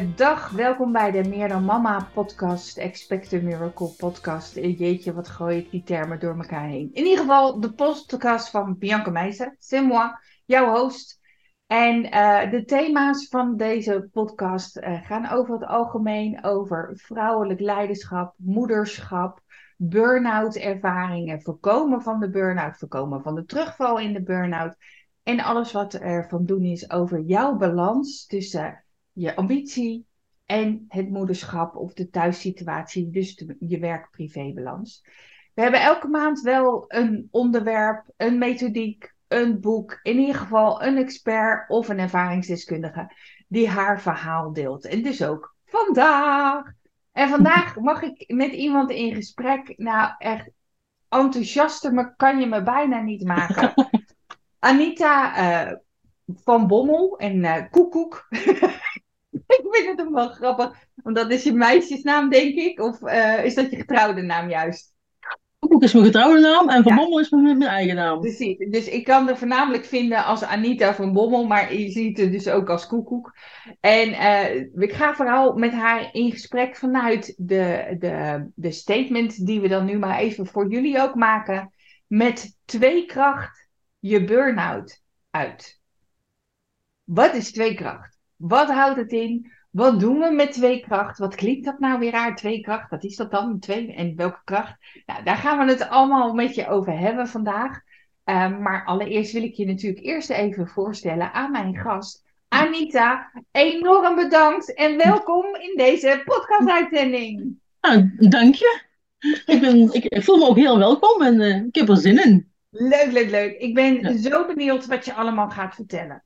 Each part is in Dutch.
Goeiedag. Welkom bij de Meer dan Mama podcast, Expect a Miracle podcast. Jeetje, wat gooi ik die termen door elkaar heen. In ieder geval de podcast van Bianca Meijsen, c'est moi, jouw host. En uh, de thema's van deze podcast uh, gaan over het algemeen over vrouwelijk leiderschap, moederschap, burn-out ervaringen, voorkomen van de burn-out, voorkomen van de terugval in de burn-out. En alles wat er van doen is over jouw balans tussen je ambitie en het moederschap of de thuissituatie, dus de, je werk-privé-balans. We hebben elke maand wel een onderwerp, een methodiek, een boek, in ieder geval een expert of een ervaringsdeskundige die haar verhaal deelt. En dus ook vandaag. En vandaag mag ik met iemand in gesprek. Nou, echt enthousiaster maar kan je me bijna niet maken. Anita uh, van Bommel en uh, Koekoek. ik vind het hem wel grappig. Want dat is je meisjesnaam, denk ik. Of uh, is dat je getrouwde naam juist? Koekoek is mijn getrouwde naam en Van ja. Bommel is mijn, mijn eigen naam. Precies. Dus ik kan er voornamelijk vinden als Anita van Bommel, maar je ziet het dus ook als Koekoek. En uh, ik ga vooral met haar in gesprek vanuit de, de, de statement die we dan nu maar even voor jullie ook maken. Met tweekracht je burn-out uit. Wat is tweekracht? Wat houdt het in? Wat doen we met tweekracht? Wat klinkt dat nou weer raar, tweekracht? Wat is dat dan, twee? En welke kracht? Nou, daar gaan we het allemaal met je over hebben vandaag. Um, maar allereerst wil ik je natuurlijk eerst even voorstellen aan mijn gast, Anita. Enorm bedankt en welkom in deze podcast-uitzending. Nou, dank je. Ik, ben, ik, voel me ook heel welkom en uh, ik heb er zin in. Leuk, leuk, leuk. Ik ben ja. zo benieuwd wat je allemaal gaat vertellen.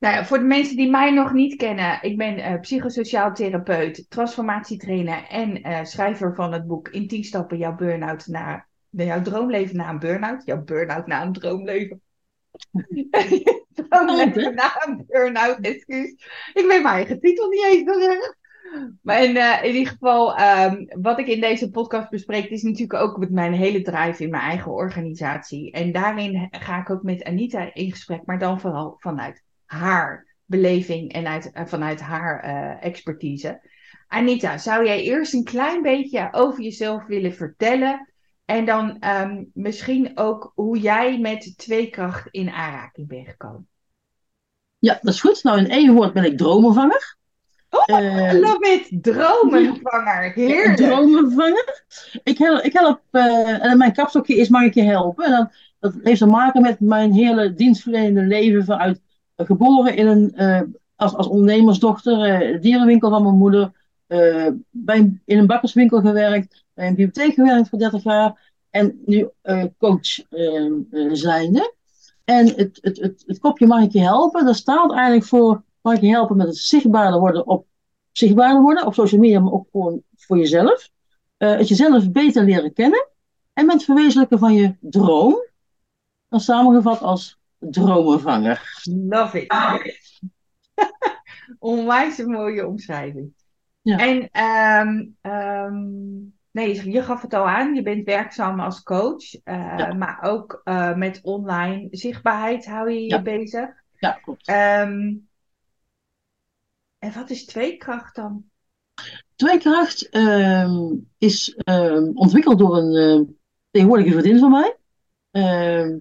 Nou ja, voor de mensen die mij nog niet kennen, ik ben uh, psychosociaal therapeut, transformatietrainer en uh, schrijver van het boek In 10 stappen jouw burn-out naar jouw droomleven na een burn-out. Jouw burn-out na een droomleven. droomleven na een burn-out, excuus. Ik weet mijn eigen titel niet eens nog zeggen. Maar in, uh, in ieder geval, um, wat ik in deze podcast bespreek, is natuurlijk ook met mijn hele drive in mijn eigen organisatie. En daarin ga ik ook met Anita in gesprek, maar dan vooral vanuit haar beleving en uit, uh, vanuit haar uh, expertise. Anita, zou jij eerst een klein beetje over jezelf willen vertellen? En dan um, misschien ook hoe jij met tweekracht in aanraking bent gekomen. Ja, dat is goed. Nou, in één woord ben ik dromenvanger. Oh, uh, love it! Dromenvanger. Heerlijk. Dromenvanger. Ik help, ik help en mijn kapstokje is mag ik je helpen. En dat, dat heeft te maken met mijn hele dienstverlenende leven vanuit geboren in een, uh, als, als ondernemersdochter, uh, dierenwinkel van mijn moeder, uh, bij, in een bakkerswinkel gewerkt, bij een bibliotheek gewerkt voor 30 jaar en nu coach zijnde. En het, het, het, het kopje mag ik je helpen, dat staat eigenlijk voor mag ik je helpen met het zichtbaarder worden op, zichtbaarder worden op social media, maar ook gewoon voor jezelf. het jezelf beter leren kennen en met het verwezenlijken van je droom, dan samengevat als dromenvanger. Love it. Onwijs een mooie omschrijving. Ja. En um, um, nee, je gaf het al aan, je bent werkzaam als coach, uh, ja. maar ook uh, met online zichtbaarheid hou je je ja. bezig. Ja, klopt. Um, en wat is tweekracht dan? Tweekracht is ontwikkeld door een uh, tegenwoordige vriendin van mij.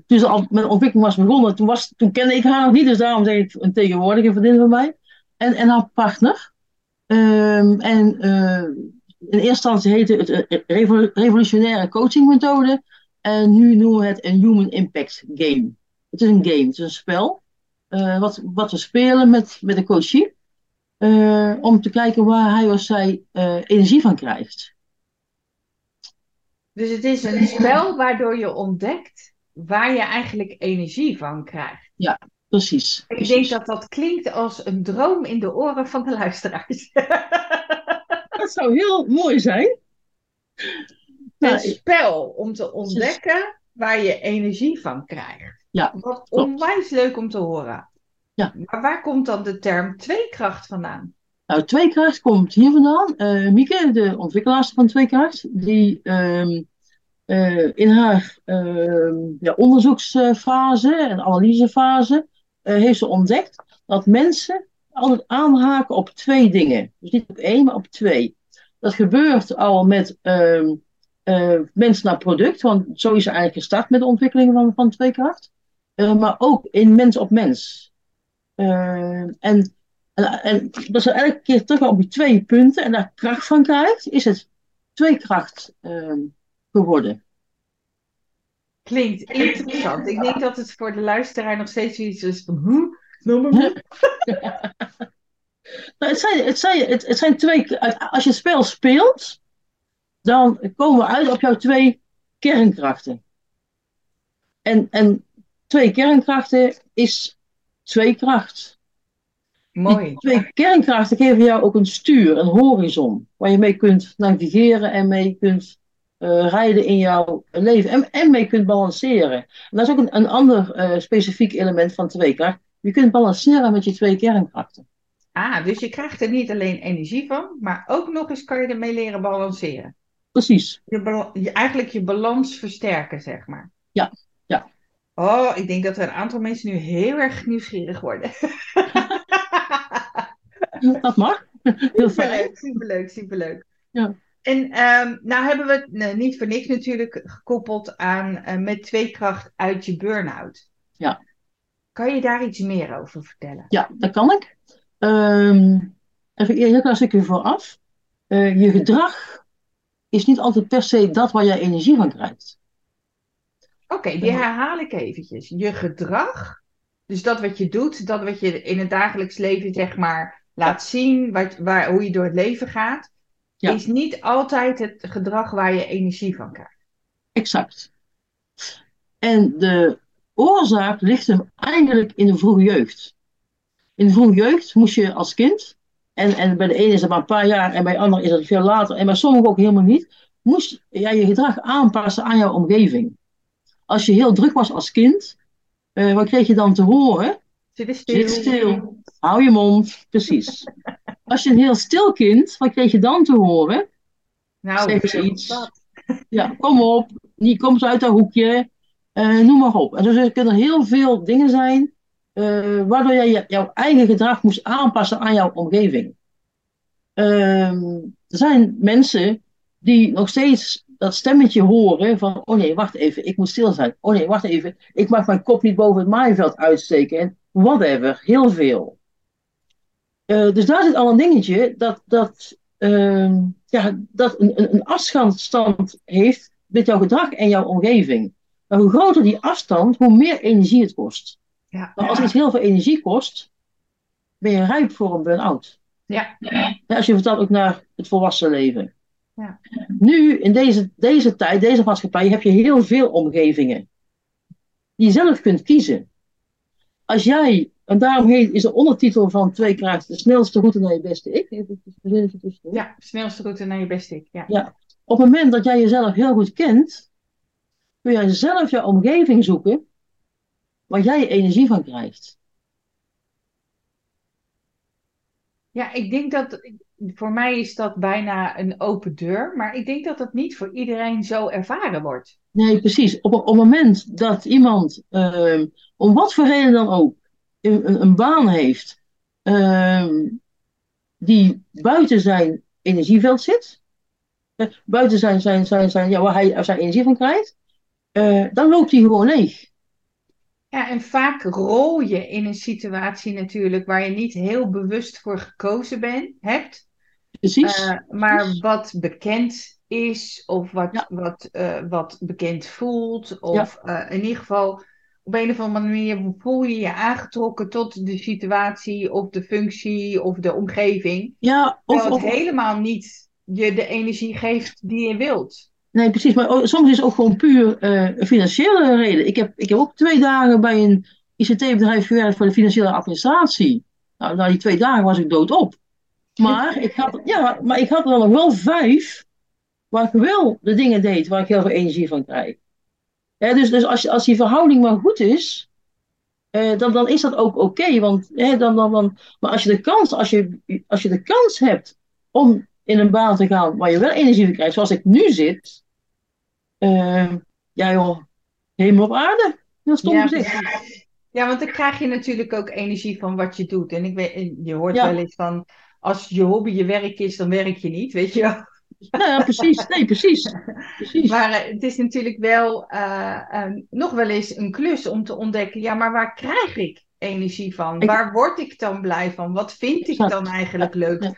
Toen ze al met ontwikkeling was begonnen, toen, was, toen kende ik haar nog niet, dus daarom zeg ik een tegenwoordige vriendin van mij. En, en haar partner. Um, en uh, in eerste instantie heette het revol revolutionaire coachingmethode. En nu noemen we het een Human Impact Game. Het is een game, het is een spel. Wat, wat we spelen met, met de coachie. om te kijken waar hij of zij energie van krijgt. Dus het is een spel waardoor je ontdekt waar je eigenlijk energie van krijgt. Ja, precies. Ik denk dat dat klinkt als een droom in de oren van de luisteraars. Dat zou heel mooi zijn. Een nou, spel om te ontdekken waar je energie van krijgt. Ja, Wat onwijs leuk om te horen. Ja. Maar waar komt dan de term tweekracht vandaan? Nou, Tweekracht komt hier vandaan. Uh, Mieke, de ontwikkelaar van Tweekracht, die um, uh, in haar uh, ja, onderzoeksfase en analysefase heeft ze ontdekt dat mensen altijd aanhaken op twee dingen. Dus niet op één, maar op twee. Dat gebeurt al met uh, mens naar product, want zo is er eigenlijk gestart met de ontwikkeling van, van tweekracht. Maar ook in mens op mens. En, en, en dat is elke keer terug op die twee punten en daar kracht van krijgt, is het tweekracht ehm, geworden. Klinkt interessant. Ik denk dat het voor de luisteraar nog steeds iets is van, huh? Nou, maar nou, het, zijn, het, zijn, het, het zijn twee. Als je het spel speelt, dan komen we uit op jouw twee kernkrachten. En, en twee kernkrachten is twee kracht. Mooi. Die twee kernkrachten geven jou ook een stuur, een horizon, waar je mee kunt navigeren en mee kunt uh, rijden in jouw leven en, en mee kunt balanceren. En dat is ook een, een ander uh, specifiek element van tweekracht. Je kunt balanceren met je twee kernkrachten. Ah, dus je krijgt er niet alleen energie van, maar ook nog eens kan je ermee leren balanceren. Precies. Je, je eigenlijk je balans versterken, zeg maar. Ja, ja. Oh, ik denk dat er een aantal mensen nu heel erg nieuwsgierig worden. dat mag. Heel fijn. Superleuk, superleuk, superleuk. Ja. En um, nou hebben we het nou, niet voor niks natuurlijk gekoppeld aan uh, met tweekracht uit je burn-out. Ja. Kan je daar iets meer over vertellen? Ja, dat kan ik. Um, even heel klein stukje vooraf. Uh, je gedrag is niet altijd per se dat waar je energie van krijgt. Oké, okay, die herhaal ik eventjes. Je gedrag, dus dat wat je doet, dat wat je in het dagelijks leven zeg maar laat zien, wat, waar, hoe je door het leven gaat, ja. is niet altijd het gedrag waar je energie van krijgt. Exact. En de oorzaak ligt hem eigenlijk in de vroege jeugd. In de vroege jeugd moest je als kind, en, en bij de ene is het maar een paar jaar en bij de ander is het veel later, en bij sommigen ook helemaal niet, moest jij je gedrag aanpassen aan jouw omgeving. Als je heel druk was als kind, uh, wat kreeg je dan te horen? Zit stil. Zit stil. Hou je mond. Precies. Als je een heel stil kind, wat kreeg je dan te horen? Nou, zeg eens iets. Ja, kom op. Niet, kom eens uit dat hoekje. Uh, noem maar op. En dus er kunnen heel veel dingen zijn uh, waardoor jij jouw eigen gedrag moest aanpassen aan jouw omgeving. Uh, er zijn mensen die nog steeds dat stemmetje horen van, oh nee, wacht even, ik moet stil zijn. Oh nee, wacht even, ik mag mijn kop niet boven het maaiveld uitsteken. En whatever, heel veel. Uh, dus daar zit al een dingetje dat, dat, uh, ja, dat een, een, afstand heeft met jouw gedrag en jouw omgeving. Maar hoe groter die afstand, hoe meer energie het kost. Ja. Maar als iets heel veel energie kost, ben je rijp voor een burn-out. Ja. Als je vertelt ook naar het volwassen leven. Ja. Nu, in deze, deze tijd, deze maatschappij, heb je heel veel omgevingen. Die je zelf kunt kiezen. Als jij, en daarom heet, is de ondertitel van Twee Kracht de snelste route naar je beste ik. Even tussen. Ja, snelste route naar je beste ik. Ja. ja. Op het moment dat jij jezelf heel goed kent, kun jij zelf je omgeving zoeken waar jij energie van krijgt. Ja, ik denk dat voor mij is dat bijna een open deur, maar ik denk dat dat niet voor iedereen zo ervaren wordt. Nee, precies. Op, op het moment dat iemand, uh, om wat voor reden dan ook, een, een baan heeft uh, die buiten zijn energieveld zit, uh, buiten zijn, zijn, zijn, zijn, ja, waar hij zijn energie van krijgt, eh, dan loopt hij gewoon leeg. Ja, en vaak rol je in een situatie natuurlijk waar je niet heel bewust voor gekozen bent, hebt. Precies. Uh, maar wat bekend is, of wat, ja. wat, uh, wat bekend voelt, of ja. uh, in ieder geval op een of andere manier voel je je aangetrokken tot de situatie, of de functie, of de omgeving. Ja, of, het of, helemaal niet je de energie geeft die je wilt. Nee, precies. Maar soms is het ook gewoon puur uh, financiële reden. Ik heb, ik heb ook twee dagen bij een ICT-bedrijf gewerkt voor de financiële administratie. Nou, na die twee dagen was ik doodop. Maar ik had, ja, maar ik had er nog wel vijf waar ik wel de dingen deed waar ik heel veel energie van krijg. Ja, dus dus als, als die verhouding maar goed is, uh, dan, dan is dat ook oké. Okay, want dan, dan, dan, maar als je, de kans, als, je, als je de kans hebt om in een baan te gaan waar je wel energie van krijgt, zoals ik nu zit, uh, ja joh, helemaal op aarde. Heel stom ja, gezegd. Ja, want dan krijg je natuurlijk ook energie van wat je doet. En ik weet, je hoort Ja. wel eens van, als je hobby je werk is, dan werk je niet, weet je wel. Nou ja, precies. Nee, precies. precies. Maar eh, het is natuurlijk wel eh, eh, nog wel eens een klus om te ontdekken, ja, maar waar krijg ik energie van? Ik- Waar word ik dan blij van? Wat vind ik dan eigenlijk leuk? Ja.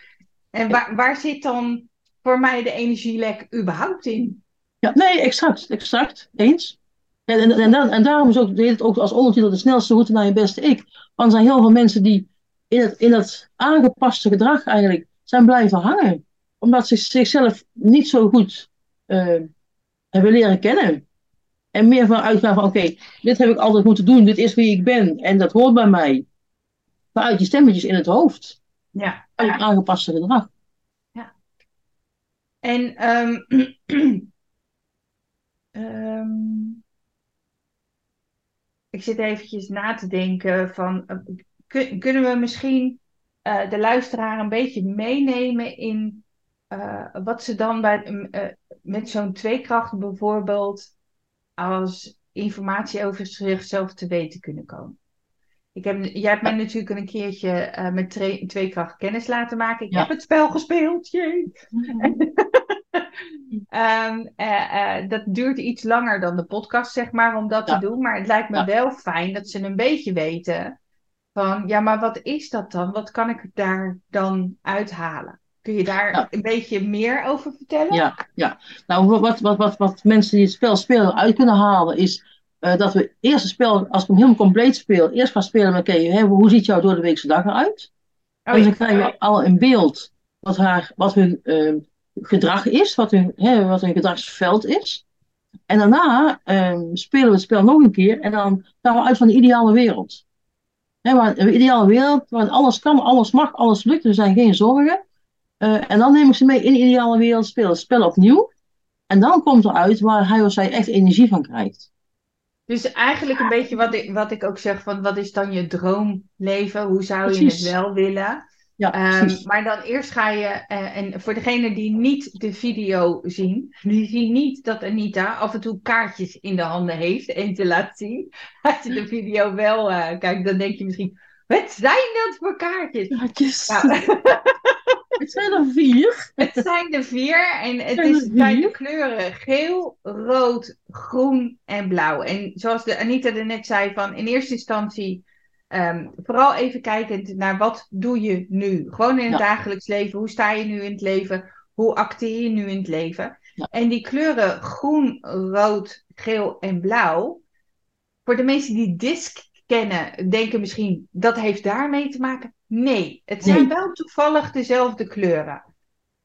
En waar, waar zit dan voor mij de energielek überhaupt in? Ja, nee, exact. Exact. Eens. En, en, en, dan- en daarom is ook, heet het ook als ondertitel de snelste route naar je beste ik. Want er zijn heel veel mensen die in het, in het aangepaste gedrag eigenlijk zijn blijven hangen. Omdat ze zichzelf niet zo goed eh, hebben leren kennen. En meer van uitgaan van, oké, dit heb ik altijd moeten doen, dit is wie ik ben en dat hoort bij mij. Vanuit die stemmetjes in het hoofd. Ja. Uit het aangepaste gedrag. En ehm, ehm, ik zit eventjes na te denken van, eh, kun- kunnen we misschien eh, de luisteraar een beetje meenemen in eh, wat ze dan bij, mm, eh, met zo'n tweekracht bijvoorbeeld als informatie over zichzelf te weten kunnen komen? Ik heb, jij hebt mij natuurlijk een keertje eh, met tweekracht kennis laten maken. Ik Ja. heb het spel gespeeld, jee. Ehm, eh, eh, dat duurt iets langer dan de podcast, zeg maar, om dat Ja. te doen. Maar het lijkt me Ja. wel fijn dat ze een beetje weten van, ja, maar wat is dat dan? Wat kan ik daar dan uithalen? Kun je daar Ja. een beetje meer over vertellen? Ja, ja. Nou, wat, wat, wat, wat mensen die het spel spelen uit kunnen halen, is eh, dat we eerst het spel, als ik hem helemaal compleet speel, eerst gaan spelen met, hè, hoe ziet jouw door de weekse dag eruit? Oh, en dan krijgen we al een beeld wat, haar, wat hun eh, gedrag is, wat hun, hè, wat hun gedragsveld is. En daarna eh, spelen we het spel nog een keer en dan gaan we uit van de ideale wereld. Hè, maar een ideale wereld waar alles kan, alles mag, alles lukt, er zijn geen zorgen. Eh, en dan neem ik ze mee in de ideale wereld, spelen het spel opnieuw. En dan komt eruit waar hij of zij echt energie van krijgt. Dus eigenlijk een beetje wat ik, wat ik ook zeg van, wat is dan je droomleven? Hoe zou je het wel willen? Ja, precies. maar dan eerst ga je, eh, en voor degenen die niet de video zien, die zien niet dat Anita af en toe kaartjes in de handen heeft en te laat zien. Als je de video wel eh, kijkt, dan denk je misschien, wat zijn dat voor kaartjes? Kaartjes. Nou, Het zijn er vier. het zijn er vier en het, Zijn is, zijn de kleuren geel, rood, groen en blauw. En zoals de Anita er net zei, van in eerste instantie ehm, vooral even kijkend naar wat doe je nu? Gewoon in het Ja. dagelijks leven. Hoe sta je nu in het leven? Hoe acteer je nu in het leven? Ja. En die kleuren groen, rood, geel en blauw. Voor de mensen die DISC kennen, denken misschien dat heeft daarmee te maken. Nee, het zijn Nee. wel toevallig dezelfde kleuren.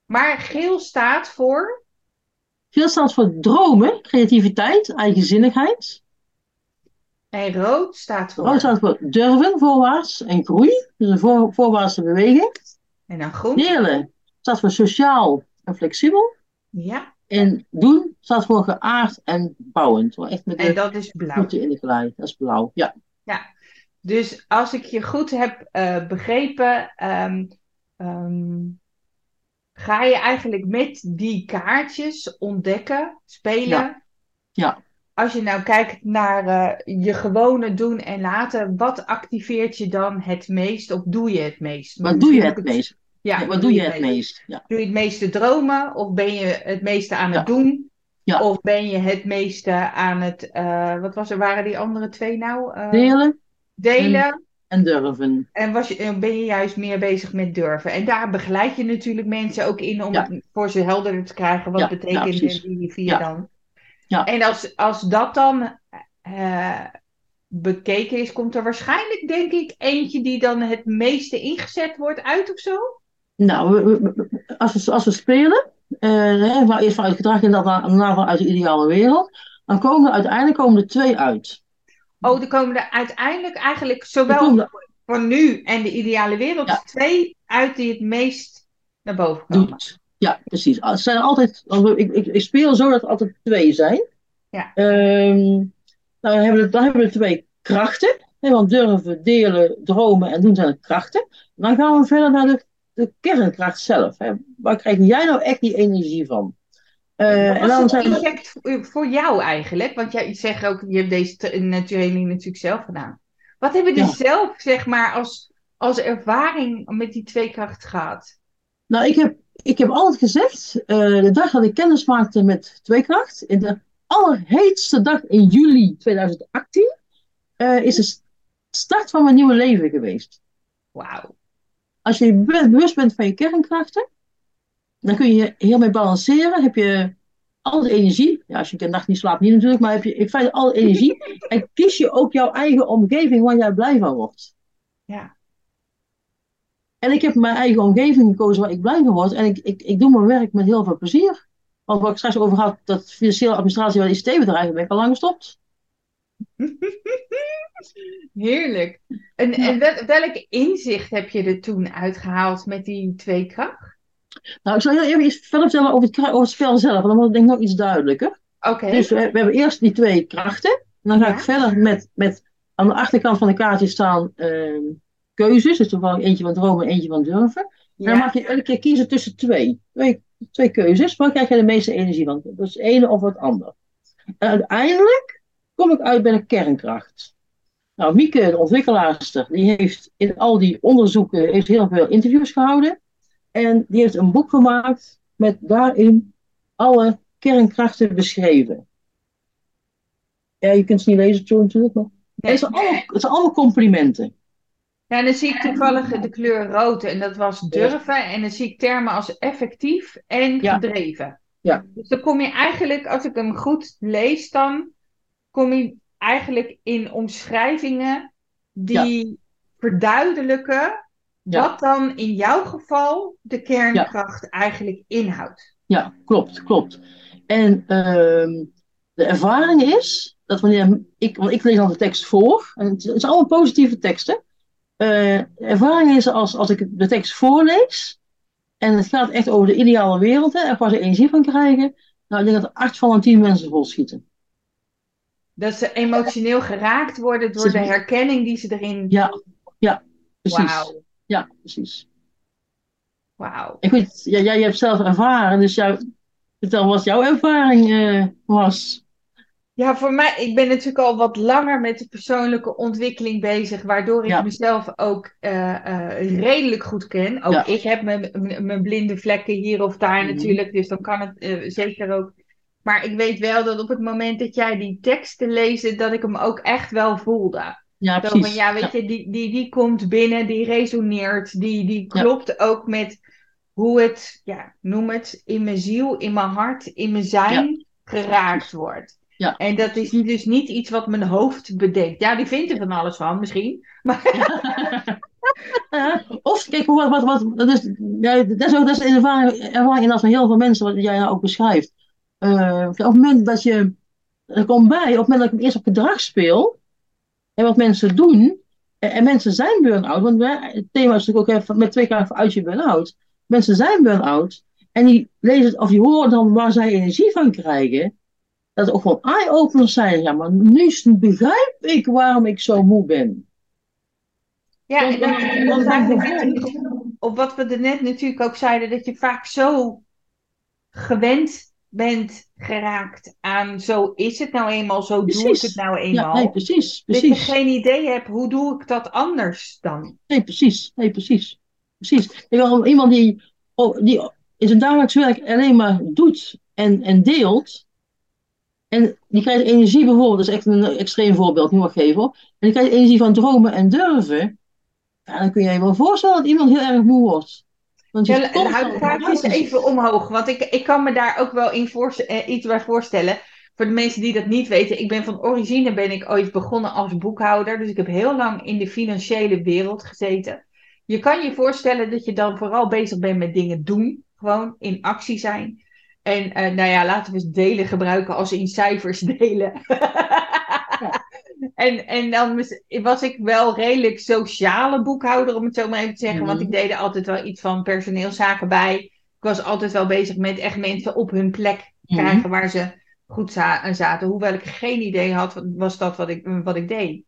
Maar geel staat voor. Geel staat voor dromen, creativiteit, eigenzinnigheid. En rood staat voor. Rood staat voor durven, voorwaarts en groei. Dus een voor, voorwaartse beweging. En dan groen. Delen staat voor sociaal en flexibel. Ja, En doen staat voor geaard en bouwend. Echt met en dat is blauw. in de klei. Dat is blauw. Ja, Dus als ik je goed heb eh, begrepen, ehm, ehm, ga je eigenlijk met die kaartjes ontdekken, spelen. Ja. Ja. Als je nou kijkt naar eh, je gewone doen en laten, wat activeert je dan het meest of doe je het meest? wat doe je het meest? Ja, Ja, wat doe je het meest? Ja. Doe je het meeste dromen of ben je het meeste aan het doen? Ja. Of ben je het meeste aan het, eh, wat was er, waren die andere twee nou? Delen delen. en durven. En was je, eh, ben je juist meer bezig met durven. En daar begeleid je natuurlijk mensen ook in om Ja. het voor ze helderder te krijgen. Wat Ja, betekent ja, die vier dan? Ja. En als, als dat dan eh, bekeken is, komt er waarschijnlijk, denk ik, eentje die dan het meeste ingezet wordt uit of zo? Nou, als we, als we spelen, eh, maar eerst vanuit gedrag en dan daarna vanuit de ideale wereld, dan komen er uiteindelijk komen er twee uit. Oh, er komen er uiteindelijk eigenlijk zowel van nu en de ideale wereld Ja. twee uit die het meest naar boven komen. doet. Ja, precies. Het zijn altijd, ik, ik, ik speel zo dat er altijd twee zijn. Ja. Ehm, nou, dan, hebben we, dan hebben we twee krachten. Hè, want durven, delen, dromen en doen zijn de krachten. Dan gaan we verder naar de, de kernkracht zelf. Hè. Waar krijg jij nou echt die energie van? Wat en dan het zijn effect voor- jou eigenlijk? Want jij zegt ook, je hebt deze natuurlijk zelf gedaan. Wat hebben jullie Ja. zelf, zeg maar, als, als ervaring met die tweekracht gehad? Nou, ik heb, ik heb altijd gezegd, eh, de dag dat ik kennis maakte met tweekracht, in de allerheetste dag in juli 2018, eh, is de start van mijn nieuwe leven geweest. Wauw. Als je be- bewust bent van je kernkrachten, dan kun je hiermee balanceren. Heb je al de energie, ja, als je de nacht niet slaapt, niet natuurlijk, maar heb je in feite alle energie. en kies je ook jouw eigen omgeving waar jij blij van wordt. Ja. En ik heb mijn eigen omgeving gekozen waar ik blij van word. En ik, ik, ik doe mijn werk met heel veel plezier. Want wat ik straks over had, dat financiële administratie bij ICT-bedrijven, ben ik al lang gestopt. Heerlijk. En, Ja. en wel- welk inzicht heb je er toen uitgehaald met die tweekracht? Nou, ik zal heel even iets verder vertellen over het, over het spel zelf, want dan wordt het denk ik nog iets duidelijker. Oké. Dus we, we hebben eerst die twee krachten. En dan ga Ja. ik verder met, met aan de achterkant van de kaartje staan ehm, keuzes. Dus toevallig eentje van dromen en eentje van durven. En dan Ja. mag je elke keer kiezen tussen twee. Twee, twee keuzes. Waar krijg je de meeste energie van? Dat is het ene of het ander. En uiteindelijk kom ik uit bij de kernkracht. Nou, Mieke, de ontwikkelaarster, die heeft in al die onderzoeken heeft heel veel interviews gehouden. En die heeft een boek gemaakt met daarin alle kernkrachten beschreven. Ja, je kunt ze niet lezen, zo natuurlijk, maar Nee. het, zijn allemaal, het zijn allemaal complimenten. Ja, en dan zie ik toevallig de kleur rood en dat was durven. En dan zie ik termen als effectief en gedreven. Ja. Dus dan kom je eigenlijk, als ik hem goed lees, dan kom je eigenlijk in omschrijvingen die verduidelijken Ja. wat dan in jouw geval de kernkracht eigenlijk inhoudt. Ja, klopt, klopt. En ehm, de ervaring is dat wanneer ik, want ik lees dan de tekst voor, en het, het zijn allemaal positieve teksten. Eh, de ervaring is als, als ik de tekst voorlees, en het gaat echt over de ideale wereld, hè, en waar ze energie van krijgen, nou, ik denk dat er acht van de tien mensen vol schieten. Dat ze emotioneel geraakt worden door de herkenning die ze erin. Ja, ja, precies. Ja, precies. Wauw. Ik weet, ja, jij hebt zelf ervaren, dus jou, vertel wat jouw ervaring eh, was. Ja, voor mij, ik ben natuurlijk al wat langer met de persoonlijke ontwikkeling bezig, waardoor ik Ja. mezelf ook eh, eh, redelijk goed ken. Ook Ja. ik heb mijn, mijn blinde vlekken hier of daar Mhm. natuurlijk, dus dan kan het zeker ook. Maar ik weet wel dat op het moment dat jij die teksten lezen, dat ik hem ook echt wel voelde. Ja, precies. van, ja, weet je, die, die, die komt binnen, die resoneert, die, die Ja. klopt ook met hoe het, ja, noem het, in mijn ziel, in mijn hart, in mijn zijn geraakt wordt. Ja. En dat is dus niet iets wat mijn hoofd bedenkt. Ja, die vindt er van alles van, misschien. Maar of kijk, wat, wat, wat, dat, is, ja, dat, is ook, dat is een ervaring, ervaring van heel veel mensen, wat jij nou ook beschrijft. Eh, op het moment dat je, er komt bij, op het moment dat ik eerst op gedrag speel, en wat mensen doen, en, en mensen zijn burn-out, want het thema is natuurlijk ook even met twee keer uit je burn-out. Mensen zijn burn-out, en die lezen of die horen dan waar zij energie van krijgen, dat ook gewoon eye-openers zijn. Ja, maar nu begrijp ik waarom ik zo moe ben. ja, en en net op wat we er net natuurlijk ook zeiden, dat je vaak zo gewend bent geraakt aan zo is het nou eenmaal, zo doe ik Precies. het nou Ja, eenmaal. nee, precies, dat je precies. geen idee hebt, hoe doe ik dat anders dan? Nee, precies. Nee, precies. Precies. Ik wil iemand die, oh, die in zijn dagelijks werk alleen maar doet en, en deelt. En die krijgt energie bijvoorbeeld, dat is echt een extreem voorbeeld, nu mag ik geven hoor. En die krijgt energie van dromen en durven. Ja, dan kun je je wel voorstellen dat iemand heel erg moe wordt. Want Ja, hou de kaartjes even omhoog, want ik, ik kan me daar ook wel in eh, iets bij voorstellen. Voor de mensen die dat niet weten, ik ben van origine ben ik ooit begonnen als boekhouder, dus ik heb heel lang in de financiële wereld gezeten. Je kan je voorstellen dat je dan vooral bezig bent met dingen doen, gewoon in actie zijn. En eh, nou ja, laten we eens delen gebruiken als in cijfers delen. En, en dan was- ik wel redelijk sociale boekhouder, om het zo maar even te zeggen. Want Mhm. ik deed er altijd wel iets van personeelszaken bij. Ik was altijd wel bezig met echt mensen op hun plek Mhm. krijgen waar ze goed za- zaten. Hoewel ik geen idee had, wat- was dat wat ik, wat ik deed.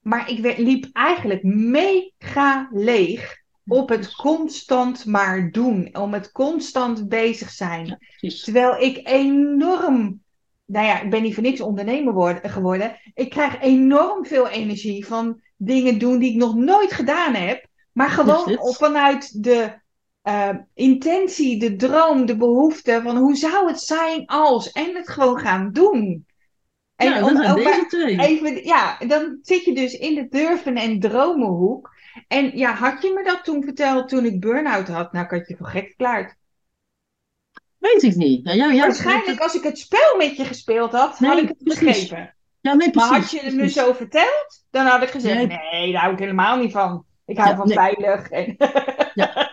Maar ik liep eigenlijk mega leeg op het constant maar doen. Om het constant bezig zijn. Terwijl ik enorm nou ja, ik ben niet voor niks ondernemer worden, geworden. Ik krijg enorm veel energie van dingen doen die ik nog nooit gedaan heb. Maar gewoon vanuit de uh, intentie, de droom, de behoefte van hoe zou het zijn als. En het gewoon gaan doen. En ja, dat ook deze twee. Even, ja, dan zit je dus in de durven en dromenhoek. En ja, had je me dat toen verteld toen ik burn-out had? Nou, ik had je voor gek verklaard. Weet ik niet. Ja, Waarschijnlijk als ik het spel met je gespeeld had, had ik het begrepen. Ja, nee, precies. Maar had je het me zo verteld, dan had ik gezegd, nee, nee daar hou ik helemaal niet van. Ik hou van veilig. En... ja.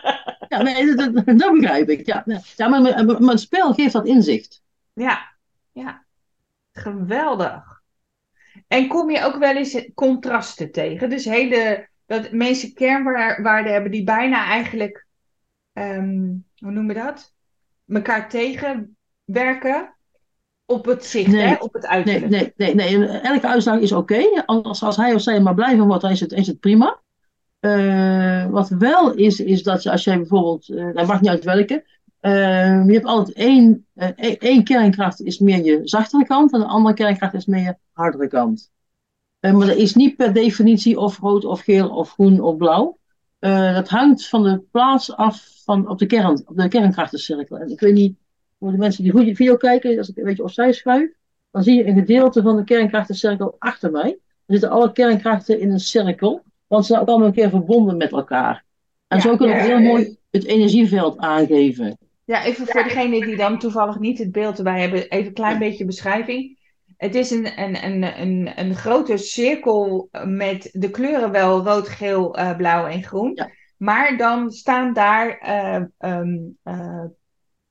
ja, nee, dat, dat, begrijp ik. Ja, ja maar, maar, maar het spel geeft dat inzicht. Ja, ja. Geweldig. En kom je ook wel eens contrasten tegen? Dus hele, dat mensen kernwaarden hebben die bijna eigenlijk, um, hoe noemen we dat? Mekaar tegenwerken op het zicht, nee, hè? op het uiterlijk. Nee, nee, nee, nee. elke uitslag is oké. Als, als hij of zij maar blijven wordt, dan is het, is het prima. Uh, wat wel is, is dat als jij bijvoorbeeld, uh, dat mag niet uit welke, uh, je hebt altijd één, één kernkracht is meer je zachtere kant en de andere kernkracht is meer je hardere kant. maar dat is niet per definitie of rood of geel of groen of blauw. Dat hangt van de plaats af van, op, de kern, op de kernkrachtencirkel. En ik weet niet, voor de mensen die goed video kijken, als ik een beetje opzij schuif, dan zie je een gedeelte van de kernkrachtencirkel achter mij. Er zitten alle kernkrachten in een cirkel. Want ze zijn ook allemaal een keer verbonden met elkaar. En zo kunnen we heel mooi het energieveld aangeven. Ja, even voor degene die dan toevallig niet het beeld erbij hebben, even een klein beetje beschrijving. Het is een, een, een, een, een grote cirkel met de kleuren wel rood, geel, uh, blauw en groen. Maar dan staan daar uh, um, uh,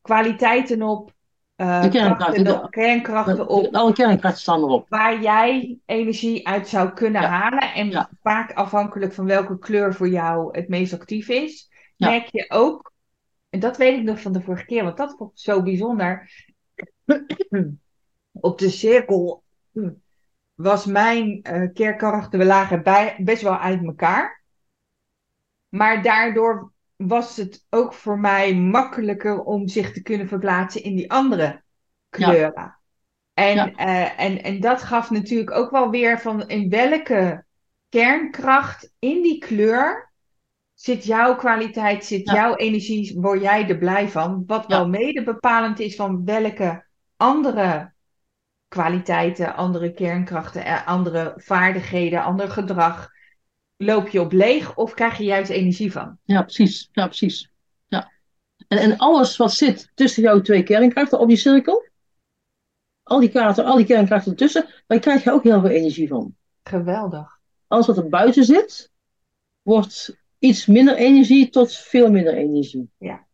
kwaliteiten op de kernkrachten, de, kernkrachten op. alle kernkrachten staan erop. Waar jij energie uit zou kunnen halen. En vaak afhankelijk van welke kleur voor jou het meest actief is. Merk je ook, en dat weet ik nog van de vorige keer, want dat vond ik zo bijzonder. Op de cirkel was mijn uh, we lagen bij, best wel uit elkaar. Maar daardoor was het ook voor mij makkelijker om zich te kunnen verplaatsen in die andere kleuren. En, eh, en, en dat gaf natuurlijk ook wel weer van in welke kernkracht in die kleur zit jouw kwaliteit, zit jouw energie, word jij er blij van? Wat wel mede bepalend is van welke andere kwaliteiten, andere kernkrachten, eh, andere vaardigheden, ander gedrag loop je op leeg of krijg je juist energie van? Ja, precies. Ja, precies. Ja. En, en alles wat zit tussen jouw twee kernkrachten op die cirkel, al die kaarten, al die kernkrachten ertussen, daar krijg je ook heel veel energie van. Geweldig. Alles wat er buiten zit, wordt iets minder energie tot veel minder energie. Ja.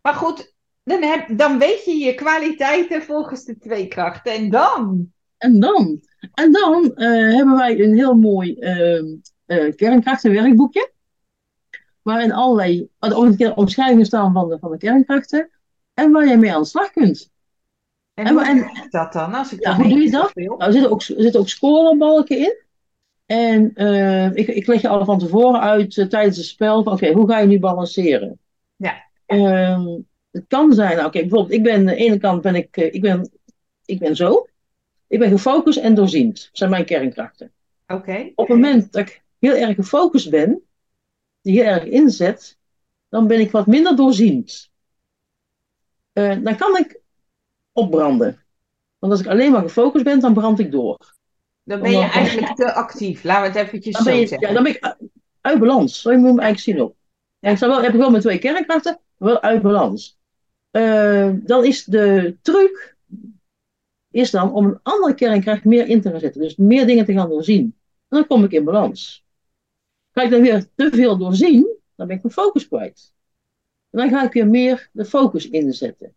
Maar goed, dan, heb, dan weet je je kwaliteiten volgens de twee krachten. En dan? En dan? En dan uh, hebben wij een heel mooi uh, uh, kernkrachtenwerkboekje. Waarin allerlei omschrijvingen staan van de, van de kernkrachten. En waar je mee aan de slag kunt. En, en hoe en, dat dan? Als ik ja, hoe doe je dat? Nou, er, zitten ook, er zitten ook scorebalken in. En uh, ik, ik leg je al van tevoren uit uh, tijdens het spel. Oké, hoe ga je nu balanceren? Ja. Uh, het kan zijn, nou, oké, bijvoorbeeld, ik ben aan de ene kant ben ik, ik ben, ik ben zo. Ik ben gefocust en doorziend. Dat zijn mijn kernkrachten. Oké. Op het moment dat ik heel erg gefocust ben, die heel erg inzet, dan ben ik wat minder doorziend. Uh, dan kan ik opbranden. Want als ik alleen maar gefocust ben, dan brand ik door. Dan ben je eigenlijk te actief. Laten we het eventjes dan zo je, zeggen. Ja, dan ben ik uit balans. Zo moet je hem eigenlijk zien op. Ik sta wel, heb ik wel mijn twee kernkrachten, wel uit balans. Uh, dan is de truc is dan om een andere kernkracht meer in te gaan zetten. Dus meer dingen te gaan doorzien. En dan kom ik in balans. Ga ik dan weer te veel doorzien, dan ben ik mijn focus kwijt. Dan ga ik weer meer de focus inzetten.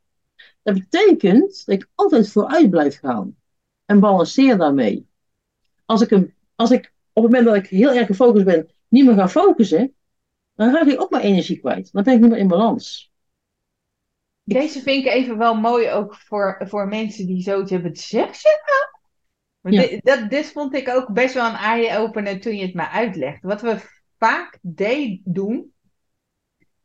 Dat betekent dat ik altijd vooruit blijf gaan. En balanceer daarmee. Als ik, hem, als ik op het moment dat ik heel erg gefocust ben, niet meer ga focussen, dan raak ik ook mijn energie kwijt. Dan ben ik niet meer in balans. Deze vind ik even wel mooi ook voor, voor mensen die zoiets hebben. Zeg je nou? Ja. Dit, dat, dit vond ik ook best wel een eye-opener toen je het me uitlegt. Wat we vaak doen,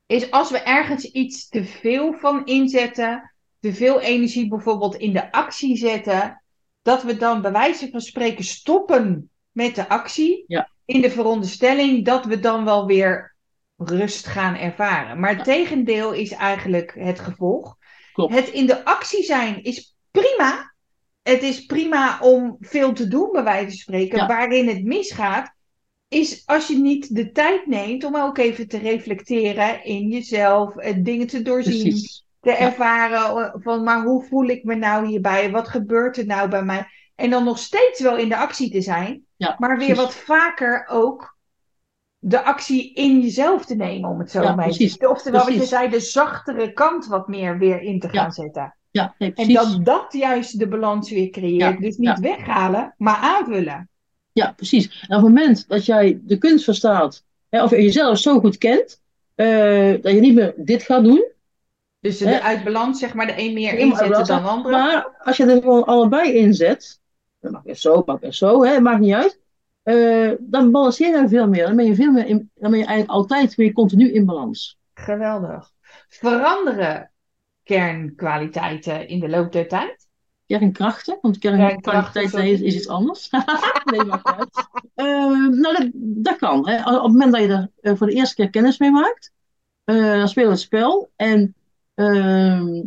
is als we ergens iets te veel van inzetten, te veel energie bijvoorbeeld in de actie zetten, dat we dan bij wijze van spreken stoppen met de actie. Ja. In de veronderstelling dat we dan wel weer rust gaan ervaren. Maar het tegendeel is eigenlijk het gevolg. Klopt. Het in de actie zijn is prima. Het is prima om veel te doen, bij wijze van spreken. Ja. Waarin het misgaat, is als je niet de tijd neemt om ook even te reflecteren in jezelf, eh, dingen te doorzien, Precies. te ervaren eh, van, maar hoe voel ik me nou hierbij? Wat gebeurt er nou bij mij? En dan nog steeds wel in de actie te zijn, Ja, maar weer precies. wat vaker ook de actie in jezelf te nemen, om het zo Ja, maar te zeggen. Oftewel, wat je zei, de zachtere kant wat meer weer in te gaan Ja, zetten. Ja, nee, En dat dat juist de balans weer creëert. Dus niet weghalen, maar aanvullen. Ja, precies. En op het moment dat jij de kunst verstaat, hè, of je jezelf zo goed kent, eh, dat je niet meer dit gaat doen. Dus de Hè? uit balans, zeg maar, de een meer inzetten dan de andere. Maar als je er gewoon allebei inzet, dat mag weer zo, mag weer zo, hè, maakt niet uit. Eh, dan balanceer je veel meer. Dan ben je, veel meer in, dan ben je eigenlijk altijd weer continu in balans. Geweldig. Veranderen kernkwaliteiten in de loop der tijd? Kernkrachten, want kernkwaliteit is, is iets anders. nee, maakt niet uit. Eh, nou, dat, dat kan. Hè. Op het moment dat je er eh, voor de eerste keer kennis mee maakt, eh, dan speel je het spel. En ehm,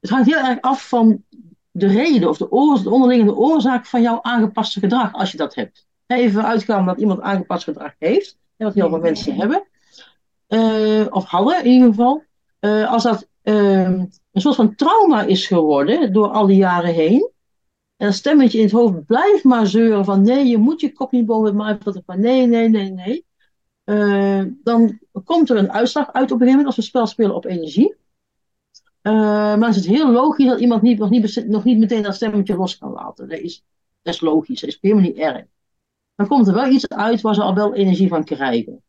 het hangt heel erg af van de reden of de, oor, de onderliggende oorzaak van jouw aangepaste gedrag, als je dat hebt. Even uitgaan dat iemand aangepast gedrag heeft, hè, wat heel veel mensen hebben, eh, of hadden in ieder geval. Eh, als dat ehm, een soort van trauma is geworden door al die jaren heen, en dat stemmetje in het hoofd blijft maar zeuren van nee, je moet je kop niet boven het maaiveld hebben van nee, nee, nee, nee. Eh, dan komt er een uitslag uit op een gegeven moment als we spel spelen op energie. Eh, maar dan is het heel logisch dat iemand niet, nog, niet, nog niet meteen dat stemmetje los kan laten. Dat is, dat is logisch, dat is helemaal niet erg. Dan komt er wel iets uit waar ze al wel energie van krijgen.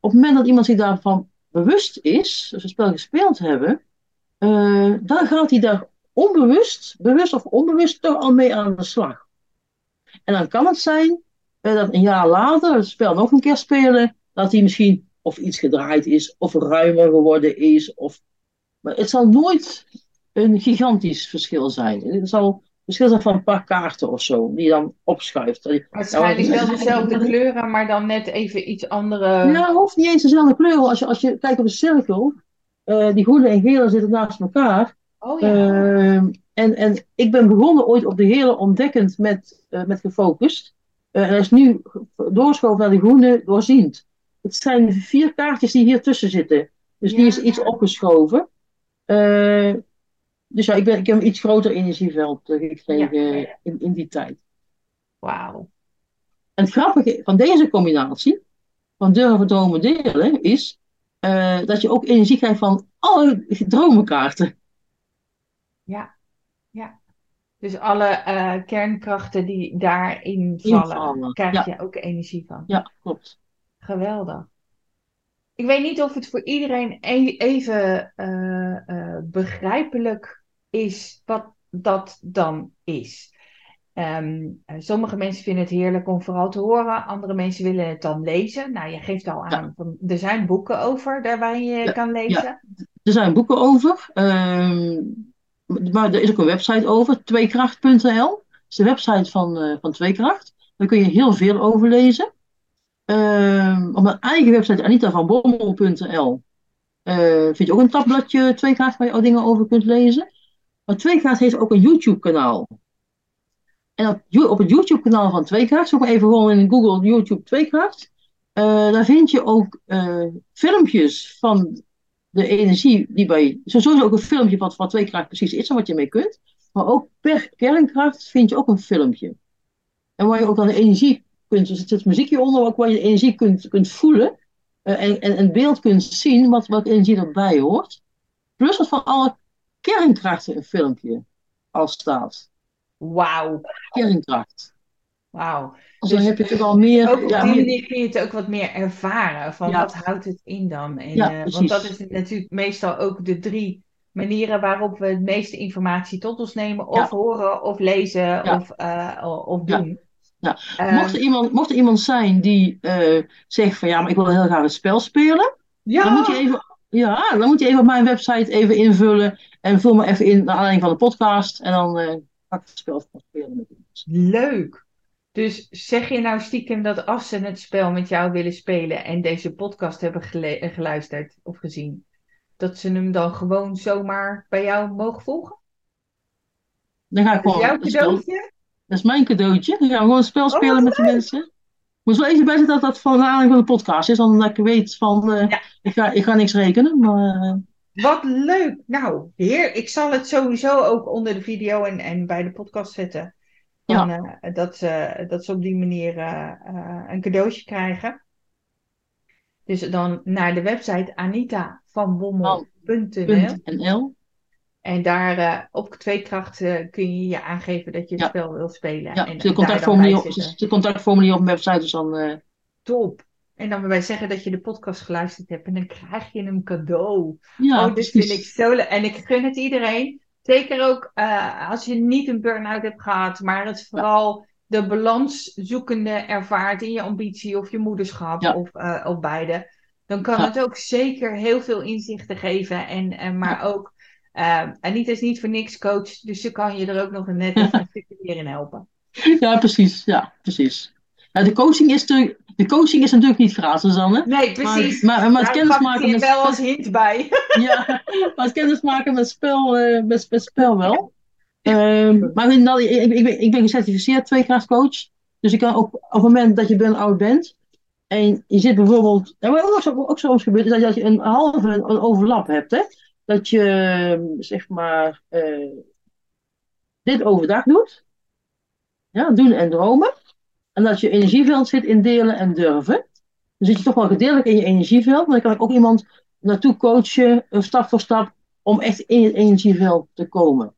Op het moment dat iemand zich daarvan bewust is, dus we spel gespeeld hebben, eh, dan gaat hij daar onbewust, bewust of onbewust, toch al mee aan de slag. En dan kan het zijn eh, dat een jaar later het spel nog een keer spelen, dat hij misschien of iets gedraaid is, of ruimer geworden is. Of... Maar het zal nooit een gigantisch verschil zijn. Het zal een verschil zijn van een paar kaarten of zo, die je dan opschuift. Waarschijnlijk wel dezelfde kleuren, maar dan net even iets andere. Ja, hoeft niet eens dezelfde kleur. Als je, als je kijkt op een cirkel, eh, die groene en gele zitten naast elkaar. Oh ja. Ehm, en, en ik ben begonnen ooit op de gele ontdekkend met, eh, met gefocust. Eh, en hij is nu doorgeschoven naar de groene doorziend. Het zijn vier kaartjes die hier tussen zitten. Dus die is iets opgeschoven. Dus ja, ik, ben, ik heb een iets groter energieveld gekregen Ja. In, in die tijd. Wauw. En het grappige van deze combinatie, van durven dromen delen, is eh, dat je ook energie krijgt van alle dromenkaarten. Ja. Ja. Dus alle eh, kernkrachten die daarin vallen, Invallen, krijg ja. je ook energie van. Ja, klopt. Geweldig. Ik weet niet of het voor iedereen e- even eh, begrijpelijk is wat dat dan is. Ehm, eh, sommige mensen vinden het heerlijk om vooral te horen, andere mensen willen het dan lezen. Nou, je geeft al aan, van, er zijn boeken over daar waar je Ja, kan lezen. Er zijn boeken over, ehm, maar er is ook een website over, tweekracht.nl. Dat is de website van, eh, van Tweekracht. Daar kun je heel veel over lezen. Ehm, op mijn eigen website, anitavanbommel.nl, eh vind je ook een tabbladje Tweekracht waar je ook dingen over kunt lezen. Maar Tweekracht heeft ook een YouTube-kanaal. En op, op het YouTube-kanaal van Tweekracht, zoek even gewoon in Google YouTube Tweekracht. eh daar vind je ook eh, filmpjes van de energie die bij. Sowieso ook een filmpje wat, wat Tweekracht precies is en wat je mee kunt. Maar ook per kernkracht vind je ook een filmpje. En waar je ook dan de energie kunt. Er zit muziekje onder, ook waar je energie kunt, kunt voelen. eh, en, en een beeld kunt zien wat, wat energie erbij hoort. Plus dat van alle kernkrachten een filmpje al staat. Wauw, Kernkracht. wauw. Dus dan heb je toch al meer. Ook op ja, die manier kun je het ook wat meer ervaren. Van Ja. wat houdt het in dan? En, Ja, eh, want dat is natuurlijk meestal ook de drie manieren waarop we het meeste informatie tot ons nemen. Of horen, of lezen, of, eh, of doen. Ja. Ehm, Mocht, er iemand, mocht er iemand zijn die eh, zegt van ja, maar ik wil heel graag het spel spelen. ja, Dan moet je even, Ja, dan moet je even op mijn website even invullen. En vul me even in naar aanleiding van de podcast. En dan uh, ga ik het spel spelen met Leuk. Dus zeg je nou stiekem dat als ze het spel met jou willen spelen en deze podcast hebben geluisterd of gezien, dat ze hem dan gewoon zomaar bij jou mogen volgen? Dan ga ik gewoon. Dat is jouw cadeautje? Dat is mijn cadeautje. Dan gaan we gewoon een spel oh, spelen met de mensen. Moet wel even bijzetten dat dat van de aanleiding van de podcast is, omdat ik weet van, uh, ik, ga, ik ga niks rekenen. Maar. Wat leuk. Nou, heer, ik zal het sowieso ook onder de video en, en bij de podcast zetten. Van, ja. Uh, dat, ze, dat ze op die manier een cadeautje krijgen. Dus dan naar de website anitavanbommel.nl en daar op twee krachten kun je je aangeven dat je het spel wilt spelen. Ja, en, de contactformulier, de contactformulier op mijn website is dan... Top. En dan bij zeggen dat je de podcast geluisterd hebt en dan krijg je een cadeau. Ja, oh, dit vind ik zo leuk. En ik gun het iedereen. Zeker ook uh, als je niet een burn-out hebt gehad, maar het vooral de balans zoekende ervaart in je ambitie of je moederschap of, of beide. Dan kan het ook zeker heel veel inzichten geven. En, en maar ook Uh, Anita is niet voor niks coach, dus ze kan je er ook nog een net een stukje meer in helpen. Ja, precies. Ja, precies. Nou, de, coaching is de, de coaching is natuurlijk niet gratis, Anne. Nee, precies. Maar, maar, maar het kennismaken met... wel als hint bij. ja, maar het kennismaken met spel, uh, met, met spel wel. Uh, maar ik, ik, ben, ik ben gecertificeerd tweekrachtcoach. Dus ik kan ook op het moment dat je burn-out bent... En je zit bijvoorbeeld... En wat ook, ook soms gebeurt, is dat je een halve een overlap hebt, hè dat je zeg maar uh, dit overdag doet. Ja, doen en dromen. En dat je energieveld zit in delen en durven. Dan zit je toch wel gedeeltelijk in je energieveld. Maar dan kan ik ook iemand naartoe coachen, stap voor stap, om echt in het energieveld te komen.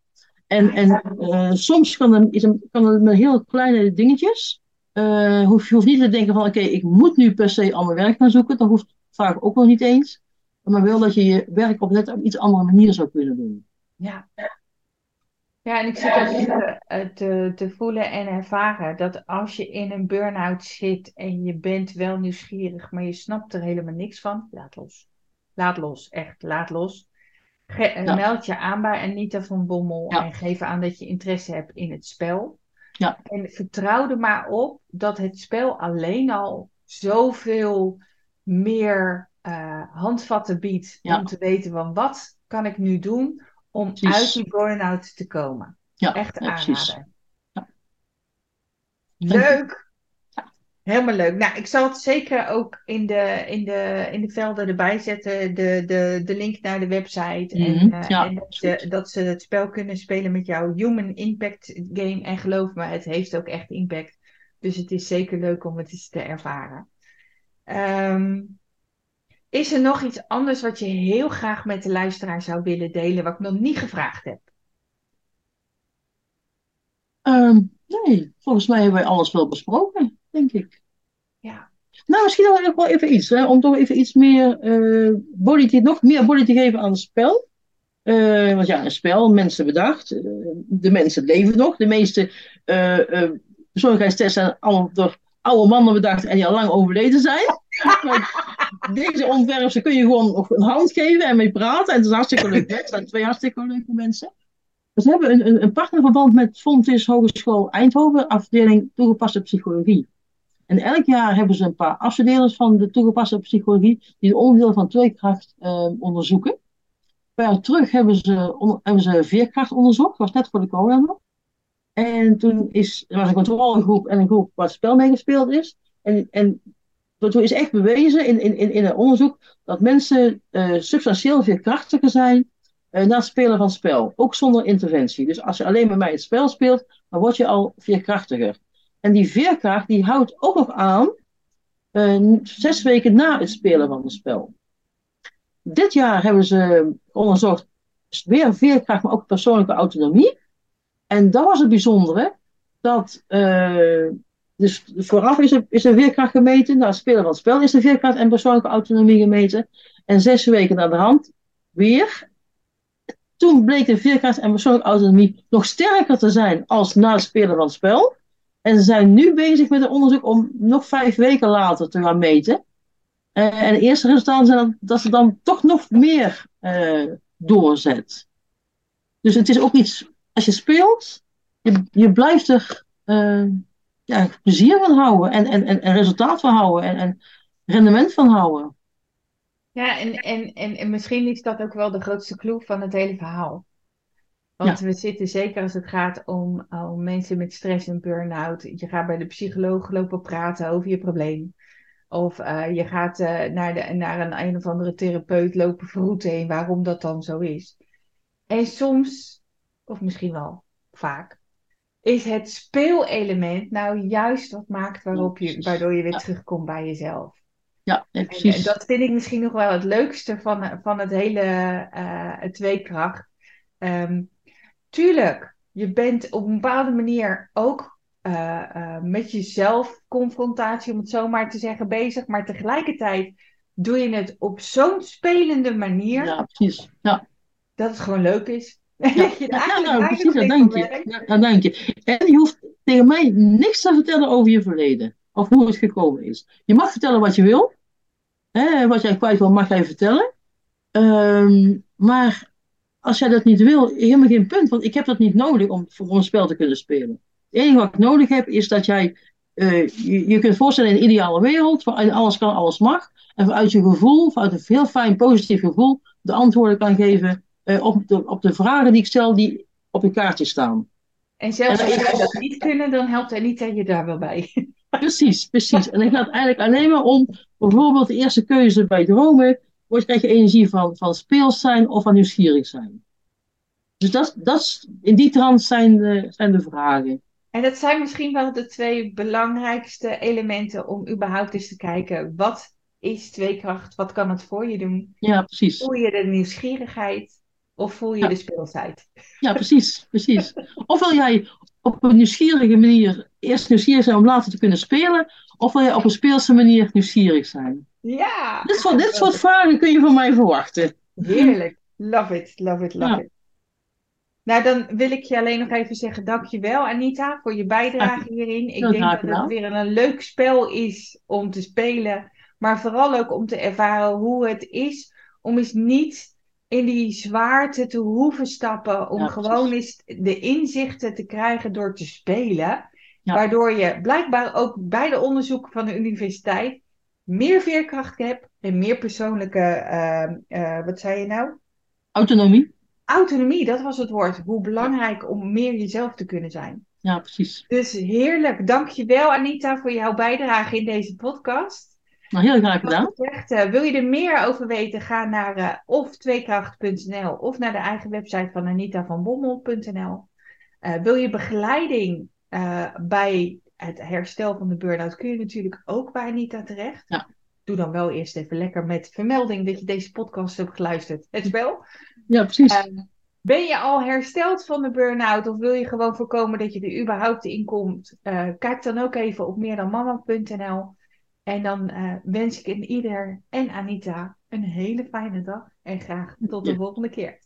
En, en uh, soms kan het, kan het met heel kleine dingetjes. Uh, hoef, je hoeft niet te denken van oké, ik moet nu per se al mijn werk gaan zoeken. Dat hoeft vaak ook nog niet eens maar wel dat je je werk op net een iets andere manier zou kunnen doen. Ja. Ja, en ik zit ook te, eh, te, te voelen en ervaren dat als je in een burn-out zit en je bent wel nieuwsgierig, maar je snapt er helemaal niks van, laat los. Laat los, echt, laat los. Eh, meld je aan bij Anita van Bommel en geef aan dat je interesse hebt in het spel. Ja. En vertrouw er maar op dat het spel alleen al zoveel meer uh, handvatten biedt om te weten van wat kan ik nu doen om uit die burn-out te komen. Ja, Echt aanraden. Ja. Leuk! Helemaal leuk. Nou, ik zal het zeker ook in de, in de, in de velden erbij zetten. De, de, de link naar de website. en, uh, en dat, ze, dat ze het spel kunnen spelen met jouw Human Impact Game. En geloof me, het heeft ook echt impact. Dus het is zeker leuk om het eens te ervaren. Um, is er nog iets anders wat je heel graag met de luisteraar zou willen delen, wat ik nog niet gevraagd heb? Um, nee, volgens mij hebben wij alles wel besproken, denk ik. Ja. Nou, misschien nog wel even iets, hè, om toch even iets meer uh, body te, nog meer body te geven aan het spel. Uh, want ja, een spel, mensen bedacht. Uh, de mensen leven nog. De meeste persoonlijkheidstests zijn allemaal door oude mannen bedacht en die al lang overleden zijn. deze ontwerpen kun je gewoon nog een hand geven en mee praten. En het is hartstikke leuk. Het zijn twee hartstikke leuke mensen. We hebben een, een, een partnerverband met Fontis Hogeschool Eindhoven, afdeling toegepaste psychologie. En elk jaar hebben ze een paar afstudeerders van de toegepaste psychologie die de onderdeel van tweekracht uh, onderzoeken. Een paar jaar terug hebben ze, on, hebben ze veerkracht onderzocht, was net voor de corona En toen is, er was een controlegroep en een groep waar het spel mee gespeeld is. En, en toen is echt bewezen in, in, in een onderzoek dat mensen uh, substantieel veerkrachtiger zijn uh, na het spelen van spel. Ook zonder interventie. Dus als je alleen met mij het spel speelt, dan word je al veerkrachtiger. En die veerkracht die houdt ook nog aan uh, zes weken na het spelen van het spel. Dit jaar hebben ze onderzocht weer veerkracht, maar ook persoonlijke autonomie. En dat was het bijzondere, dat dus vooraf is er, is er veerkracht gemeten. Na het spelen van het spel is er veerkracht en persoonlijke autonomie gemeten. En zes weken naar de hand weer. Toen bleek de veerkracht en persoonlijke autonomie nog sterker te zijn als na het spelen van het spel. En ze zijn nu bezig met een onderzoek om nog vijf weken later te gaan meten. Uh, en de eerste resultaten zijn dat, dat ze dan toch nog meer uh, doorzet. Dus het is ook iets, als je speelt, je, je blijft er uh, ja, plezier van houden en, en, en, en resultaat van houden en, en rendement van houden. Ja, en, en, en, en misschien is dat ook wel de grootste clue van het hele verhaal. Want we zitten zeker als het gaat om, om mensen met stress en burn-out. Je gaat bij de psycholoog lopen praten over je probleem. Of uh, je gaat uh, naar, de, naar een een of andere therapeut lopen verroeten heen waarom dat dan zo is. En soms, of misschien wel vaak, is het speelelement nou juist wat maakt waarop je, waardoor je weer terugkomt bij jezelf. Ja, precies. En, dat vind ik misschien nog wel het leukste van, van het hele uh, tweekracht. Um, tuurlijk, je bent op een bepaalde manier ook uh, uh, met jezelf confrontatie, om het zo maar te zeggen, bezig. Maar tegelijkertijd doe je het op zo'n spelende manier. Ja, precies. Ja. Dat het gewoon leuk is. Ja, nou, precies, dat denk je. Ja, dat denk je. En je hoeft tegen mij niks te vertellen over je verleden. Of hoe het gekomen is. Je mag vertellen wat je wil. Hè, wat jij kwijt wil, mag jij vertellen. Um, maar als jij dat niet wil, helemaal geen punt. Want ik heb dat niet nodig om voor een spel te kunnen spelen. Het enige wat ik nodig heb, is dat jij uh, je, je kunt voorstellen in een ideale wereld, waarin alles kan, alles mag. En vanuit je gevoel, vanuit een heel fijn positief gevoel, de antwoorden kan geven uh, op, de, op de vragen die ik stel, die op je kaartje staan. En zelfs als jij dat niet kunnen, dan helpt er niet dat je daar wel bij. Precies, precies. En het gaat eigenlijk alleen maar om bijvoorbeeld de eerste keuze bij dromen. Wordt krijg je energie van, van speels zijn of van nieuwsgierig zijn. Dus dat, dat, in die trant zijn de, zijn de vragen. En dat zijn misschien wel de twee belangrijkste elementen om überhaupt eens te kijken. Wat is tweekracht? Wat kan het voor je doen? Ja, precies. Voel je de nieuwsgierigheid of voel je ja. de speelsheid? Ja, precies, precies. Of wil jij op een nieuwsgierige manier eerst nieuwsgierig zijn om later te kunnen spelen? Of wil jij op een speelse manier nieuwsgierig zijn? Ja! Dit soort, dit soort vragen kun je van mij verwachten. Heerlijk. Love it, love it, love ja. it. Nou, dan wil ik je alleen nog even zeggen dankjewel Anita voor je bijdrage hierin. Ik denk dat het weer een leuk spel is om te spelen, maar vooral ook om te ervaren hoe het is om eens niet in die zwaarte te hoeven stappen, om ja, gewoon eens de inzichten te krijgen door te spelen. Ja. Waardoor je blijkbaar ook bij de onderzoeken van de universiteit meer veerkracht hebt en meer persoonlijke, uh, uh, wat zei je nou? Autonomie. Autonomie, dat was het woord. Hoe belangrijk om meer jezelf te kunnen zijn. Ja, precies. Dus heerlijk. Dankjewel Anita voor jouw bijdrage in deze podcast. Nou, heel graag gedaan. Gezegd, uh, wil je er meer over weten, ga naar uh, of tweekracht.nl of naar de eigen website van anitavanbommel.nl. Uh, wil je begeleiding bij het herstel van de burn-out, kun je natuurlijk ook bij Anita terecht. Ja. Doe dan wel eerst even lekker met vermelding dat je deze podcast hebt geluisterd. Het spel. Ja, precies. ben je al hersteld van de burn-out of wil je gewoon voorkomen dat je er überhaupt in komt? kijk dan ook even op meerdanmama.nl. En dan uh, wens ik in ieder en Anita een hele fijne dag en graag tot de ja. volgende keer.